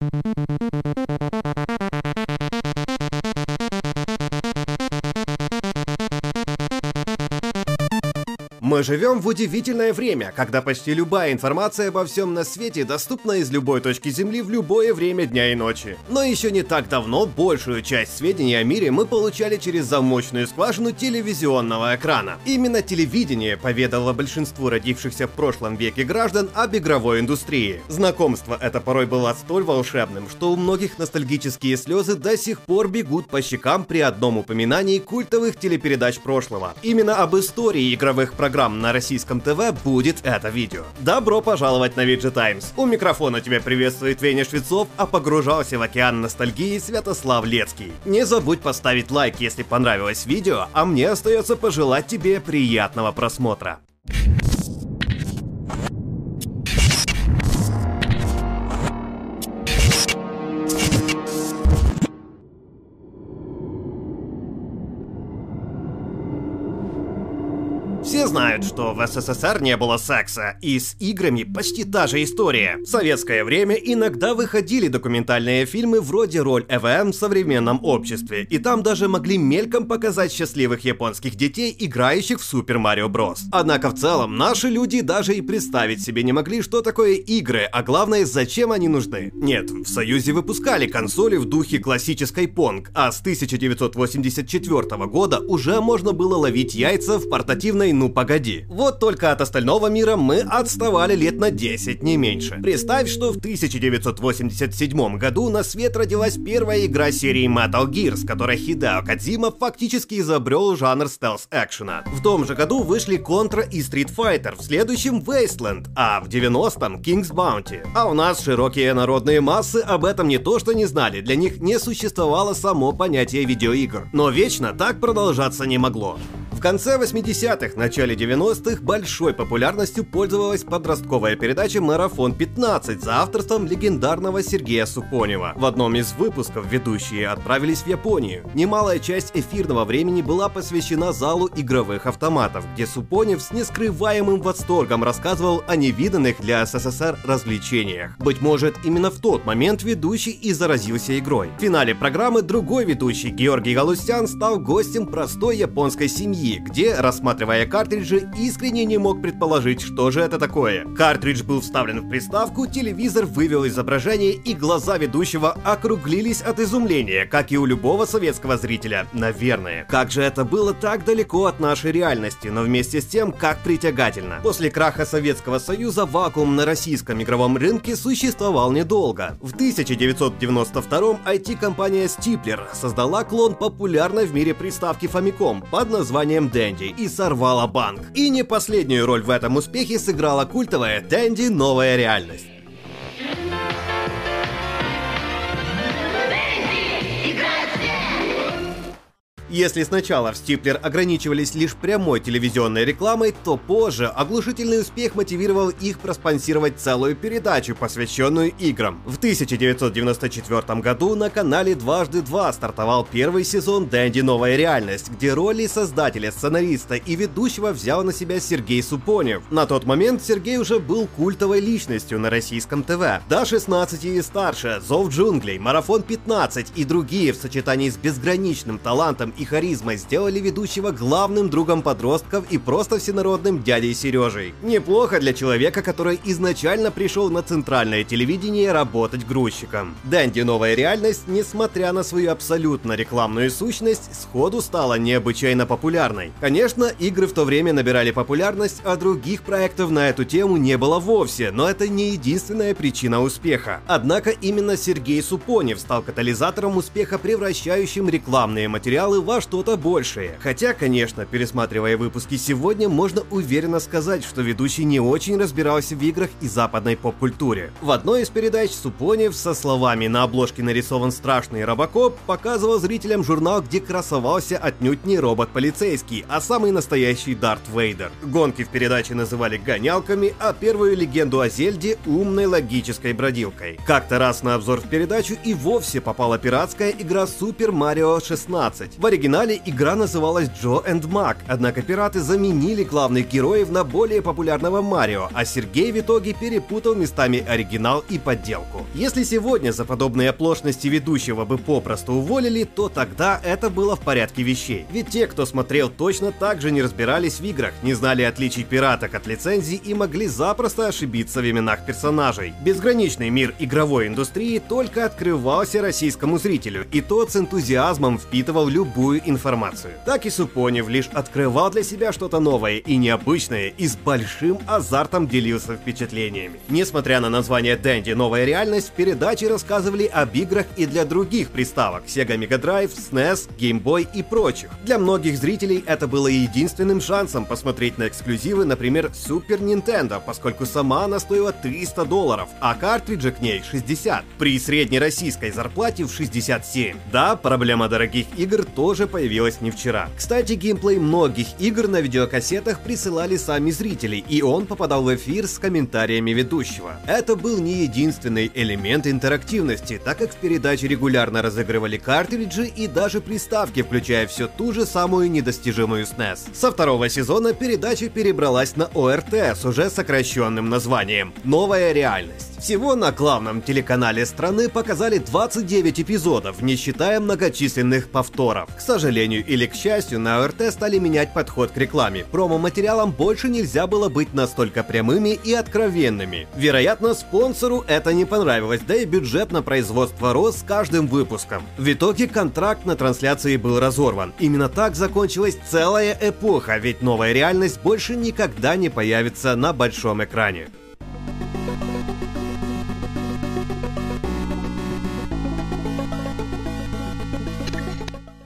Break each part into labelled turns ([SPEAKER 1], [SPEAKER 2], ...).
[SPEAKER 1] Thank you. Живем в удивительное время, когда почти любая информация обо всем на свете доступна из любой точки Земли в любое время дня и ночи. Но еще не так давно большую часть сведений о мире мы получали через замочную скважину телевизионного экрана. Именно телевидение поведало большинству родившихся в прошлом веке граждан об игровой индустрии. Знакомство это порой было столь волшебным, что у многих ностальгические слезы до сих пор бегут по щекам при одном упоминании культовых телепередач прошлого. Именно об истории игровых программ на российском ТВ будет это видео. Добро пожаловать на VG Times. У микрофона тебя приветствует Веня Швецов, а погружался в океан ностальгии Святослав Лецкий. Не забудь поставить лайк, если понравилось видео, а мне остается пожелать тебе приятного просмотра. Все знают, что в СССР не было секса, и с играми почти та же история. В советское время иногда выходили документальные фильмы вроде «Роль ЭВМ в современном обществе», и там даже могли мельком показать счастливых японских детей, играющих в Супер Марио Брос. Однако в целом наши люди даже и представить себе не могли, что такое игры, а главное, зачем они нужны. Нет, в Союзе выпускали консоли в духе классической Pong, а с 1984 года уже можно было ловить яйца в портативной ну погоди. Вот только от остального мира мы отставали лет на 10, не меньше. Представь, что в 1987 году на свет родилась первая игра серии Metal Gear, с которой Хидео Кадзима фактически изобрел жанр стелс-экшена. В том же году вышли Contra и Street Fighter, в следующем Wasteland, а в 90-м King's Bounty. А у нас широкие народные массы об этом не то что не знали, для них не существовало само понятие видеоигр. Но вечно так продолжаться не могло. Конце 80-х, начале 90-х большой популярностью пользовалась подростковая передача «Марафон 15» за авторством легендарного Сергея Супонева. В одном из выпусков ведущие отправились в Японию. Немалая часть эфирного времени была посвящена залу игровых автоматов, где Супонев с нескрываемым восторгом рассказывал о невиданных для СССР развлечениях. Быть может, именно в тот момент ведущий и заразился игрой. В финале программы другой ведущий Георгий Галустян стал гостем простой японской семьи, где, рассматривая картриджи, искренне не мог предположить, что же это такое. Картридж был вставлен в приставку, телевизор вывел изображение, и глаза ведущего округлились от изумления, как и у любого советского зрителя, наверное. Как же это было так далеко от нашей реальности, но вместе с тем, как притягательно. После краха Советского Союза вакуум на российском игровом рынке существовал недолго. В 1992 IT-компания Stipler создала клон популярной в мире приставки Famicom под названием названием Дэнди и сорвала банк. И не последнюю роль в этом успехе сыграла культовая Дэнди «Новая реальность». Если сначала в Стиплер ограничивались лишь прямой телевизионной рекламой, то позже оглушительный успех мотивировал их проспонсировать целую передачу, посвященную играм. В 1994 году на канале «Дважды два» стартовал первый сезон «Дэнди. Новая реальность», где роли создателя, сценариста и ведущего взял на себя Сергей Супонев. На тот момент Сергей уже был культовой личностью на российском ТВ. До 16 и старше, «Зов джунглей», «Марафон 15» и другие в сочетании с безграничным талантом и харизмой сделали ведущего главным другом подростков и просто всенародным дядей Сережей. Неплохо для человека, который изначально пришел на центральное телевидение работать грузчиком. Дэнди «Новая реальность», несмотря на свою абсолютно рекламную сущность, сходу стала необычайно популярной. Конечно, игры в то время набирали популярность, а других проектов на эту тему не было вовсе, но это не единственная причина успеха. Однако именно Сергей Супонев стал катализатором успеха, превращающим рекламные материалы во что-то большее. Хотя, конечно, пересматривая выпуски сегодня, можно уверенно сказать, что ведущий не очень разбирался в играх и западной поп-культуре. В одной из передач Супонев со словами «на обложке нарисован страшный робокоп» показывал зрителям журнал, где красовался отнюдь не робот-полицейский, а самый настоящий Дарт Вейдер. Гонки в передаче называли гонялками, а первую легенду о Зельде — умной логической бродилкой. Как-то раз на обзор в передачу и вовсе попала пиратская игра Super Mario 16. В оригинале игра называлась Джо энд Мак, однако пираты заменили главных героев на более популярного Марио, а Сергей в итоге перепутал местами оригинал и подделку. Если сегодня за подобные оплошности ведущего бы попросту уволили, то тогда это было в порядке вещей. Ведь те, кто смотрел, точно так же не разбирались в играх, не знали отличий пираток от лицензий и могли запросто ошибиться в именах персонажей. Безграничный мир игровой индустрии только открывался российскому зрителю, и тот с энтузиазмом впитывал любую информацию. Так и Супонев лишь открывал для себя что-то новое и необычное и с большим азартом делился впечатлениями. Несмотря на название Дэнди «Новая реальность», в передаче рассказывали об играх и для других приставок Sega Mega Drive, SNES, Game Boy и прочих. Для многих зрителей это было единственным шансом посмотреть на эксклюзивы, например, Super Nintendo, поскольку сама она стоила 300 долларов, а картриджи к ней 60, при среднероссийской зарплате в 67. Да, проблема дорогих игр тоже появилась не вчера. Кстати, геймплей многих игр на видеокассетах присылали сами зрители, и он попадал в эфир с комментариями ведущего. Это был не единственный элемент интерактивности, так как в передаче регулярно разыгрывали картриджи и даже приставки, включая все ту же самую недостижимую SNES. Со второго сезона передача перебралась на ОРТ с уже сокращенным названием «Новая реальность». Всего на главном телеканале страны показали 29 эпизодов, не считая многочисленных повторов. К сожалению или к счастью, на ОРТ стали менять подход к рекламе. Промо-материалам больше нельзя было быть настолько прямыми и откровенными. Вероятно, спонсору это не понравилось, да и бюджет на производство рос с каждым выпуском. В итоге контракт на трансляции был разорван. Именно так закончилась целая эпоха, ведь новая реальность больше никогда не появится на большом экране.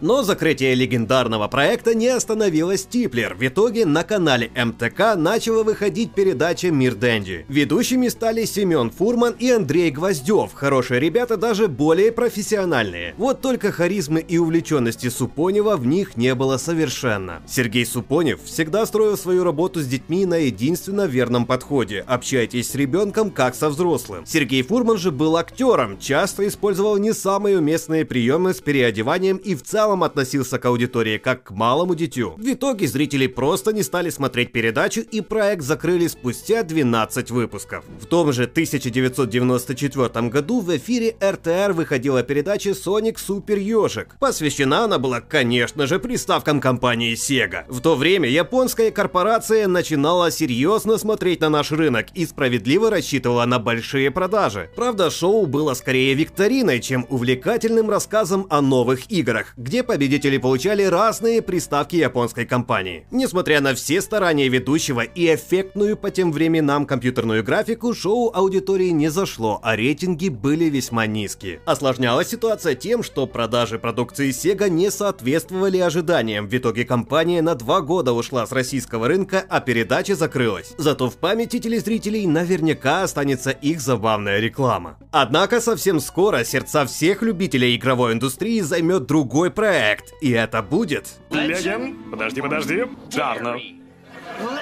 [SPEAKER 1] Но закрытие легендарного проекта не остановило Стиплер. В итоге на канале МТК начала выходить передача «Мир Дэнди». Ведущими стали Семен Фурман и Андрей Гвоздев. Хорошие ребята даже более профессиональные. Вот только харизмы и увлеченности Супонева в них не было совершенно. Сергей Супонев всегда строил свою работу с детьми на единственно верном подходе. Общайтесь с ребенком как со взрослым. Сергей Фурман же был актером, часто использовал не самые уместные приемы с переодеванием и в целом целом относился к аудитории как к малому дитю. В итоге зрители просто не стали смотреть передачу и проект закрыли спустя 12 выпусков. В том же 1994 году в эфире РТР выходила передача Sonic Super Ёжик. Посвящена она была, конечно же, приставкам компании Sega. В то время японская корпорация начинала серьезно смотреть на наш рынок и справедливо рассчитывала на большие продажи. Правда, шоу было скорее викториной, чем увлекательным рассказом о новых играх, где победители получали разные приставки японской компании. Несмотря на все старания ведущего и эффектную по тем временам компьютерную графику, шоу аудитории не зашло, а рейтинги были весьма низкие. Осложнялась ситуация тем, что продажи продукции Sega не соответствовали ожиданиям. В итоге компания на два года ушла с российского рынка, а передача закрылась. Зато в памяти телезрителей наверняка останется их забавная реклама. Однако совсем скоро сердца всех любителей игровой индустрии займет другой проект проект, и это будет...
[SPEAKER 2] Леген? Подожди, подожди. Дарно.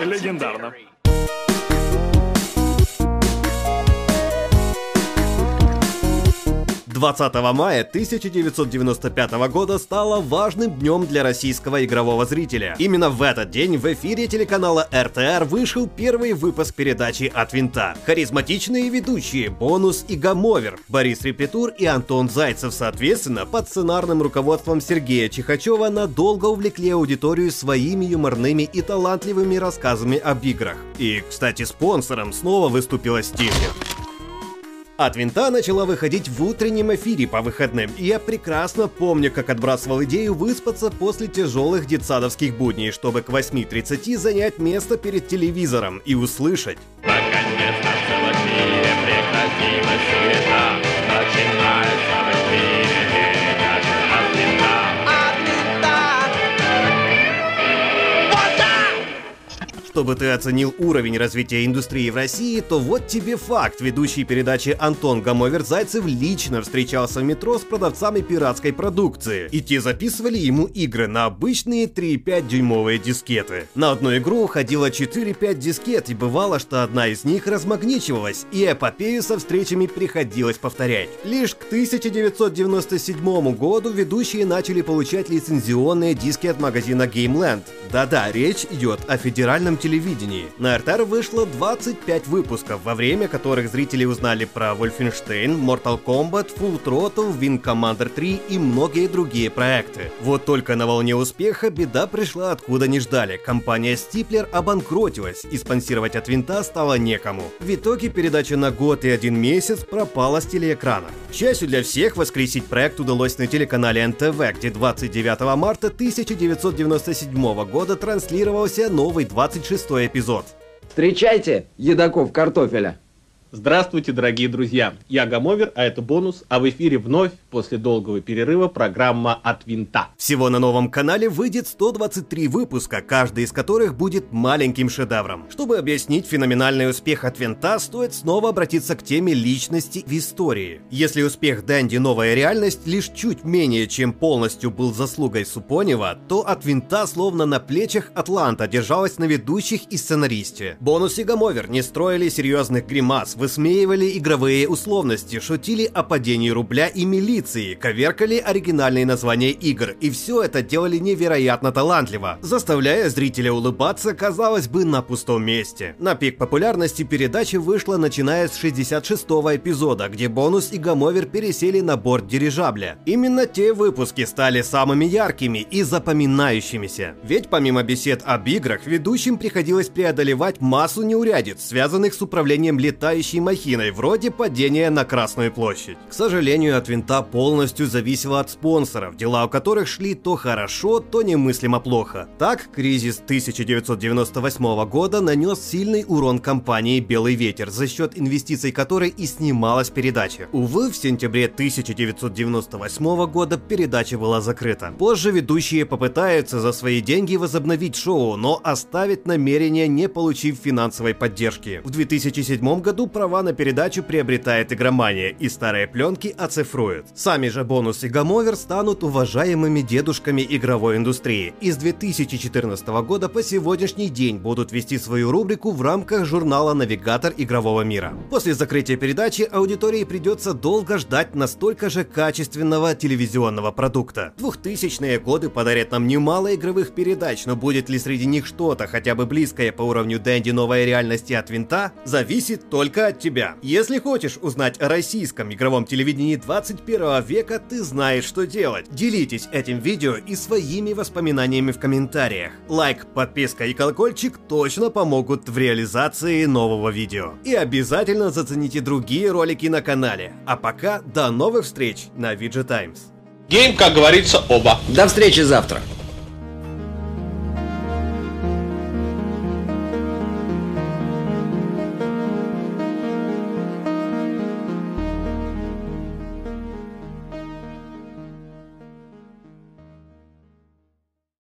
[SPEAKER 2] Легендарно.
[SPEAKER 1] 20 мая 1995 года стало важным днем для российского игрового зрителя. Именно в этот день в эфире телеканала РТР вышел первый выпуск передачи «От винта». Харизматичные ведущие Бонус и Гамовер, Борис Репетур и Антон Зайцев, соответственно, под сценарным руководством Сергея Чихачева надолго увлекли аудиторию своими юморными и талантливыми рассказами об играх. И, кстати, спонсором снова выступила Стингер. От винта начала выходить в утреннем эфире по выходным, и я прекрасно помню, как отбрасывал идею выспаться после тяжелых детсадовских будней, чтобы к 8.30 занять место перед телевизором и услышать. Наконец-то в мире прекратилась суета, Чтобы ты оценил уровень развития индустрии в России, то вот тебе факт. Ведущий передачи Антон Гамовер-Зайцев лично встречался в метро с продавцами пиратской продукции. И те записывали ему игры на обычные 3,5 дюймовые дискеты. На одну игру уходило 4-5 дискет, и бывало, что одна из них размагничивалась, и эпопею со встречами приходилось повторять. Лишь к 1997 году ведущие начали получать лицензионные диски от магазина Gameland. Да-да, речь идет о федеральном телевидении. На РТР вышло 25 выпусков, во время которых зрители узнали про Wolfenstein, Mortal Kombat, Full Throttle, Wing Commander 3 и многие другие проекты. Вот только на волне успеха беда пришла откуда не ждали. Компания Stipler обанкротилась, и спонсировать от винта стало некому. В итоге передача на год и один месяц пропала с телеэкрана. Счастью для всех, воскресить проект удалось на телеканале НТВ, где 29 марта 1997 года транслировался новый 26 эпизод.
[SPEAKER 3] Встречайте, едоков картофеля.
[SPEAKER 4] Здравствуйте, дорогие друзья! Я Гамовер, а это бонус, а в эфире вновь, после долгого перерыва, программа «От винта».
[SPEAKER 1] Всего на новом канале выйдет 123 выпуска, каждый из которых будет маленьким шедевром. Чтобы объяснить феноменальный успех «От винта», стоит снова обратиться к теме личности в истории. Если успех Дэнди «Новая реальность» лишь чуть менее чем полностью был заслугой Супонева, то «От винта» словно на плечах Атланта держалась на ведущих и сценаристе. Бонус и Гамовер не строили серьезных гримас, высмеивали игровые условности, шутили о падении рубля и милиции, коверкали оригинальные названия игр, и все это делали невероятно талантливо, заставляя зрителя улыбаться, казалось бы, на пустом месте. На пик популярности передачи вышла начиная с 66-го эпизода, где бонус и Гамовер пересели на борт дирижабля. Именно те выпуски стали самыми яркими и запоминающимися. Ведь помимо бесед об играх, ведущим приходилось преодолевать массу неурядиц, связанных с управлением летающей махиной, вроде падения на Красную площадь. К сожалению, от винта полностью зависело от спонсоров, дела у которых шли то хорошо, то немыслимо плохо. Так, кризис 1998 года нанес сильный урон компании «Белый ветер», за счет инвестиций которой и снималась передача. Увы, в сентябре 1998 года передача была закрыта. Позже ведущие попытаются за свои деньги возобновить шоу, но оставить намерение, не получив финансовой поддержки. В 2007 году права на передачу приобретает игромания, и старые пленки оцифруют. Сами же бонус и гамовер станут уважаемыми дедушками игровой индустрии. И с 2014 года по сегодняшний день будут вести свою рубрику в рамках журнала «Навигатор игрового мира». После закрытия передачи аудитории придется долго ждать настолько же качественного телевизионного продукта. 2000-е годы подарят нам немало игровых передач, но будет ли среди них что-то хотя бы близкое по уровню Дэнди новой реальности от винта, зависит только от тебя. Если хочешь узнать о российском игровом телевидении 21 века, ты знаешь, что делать. Делитесь этим видео и своими воспоминаниями в комментариях. Лайк, подписка и колокольчик точно помогут в реализации нового видео. И обязательно зацените другие ролики на канале. А пока до новых встреч на Times.
[SPEAKER 4] Гейм, как говорится, оба.
[SPEAKER 3] До встречи завтра.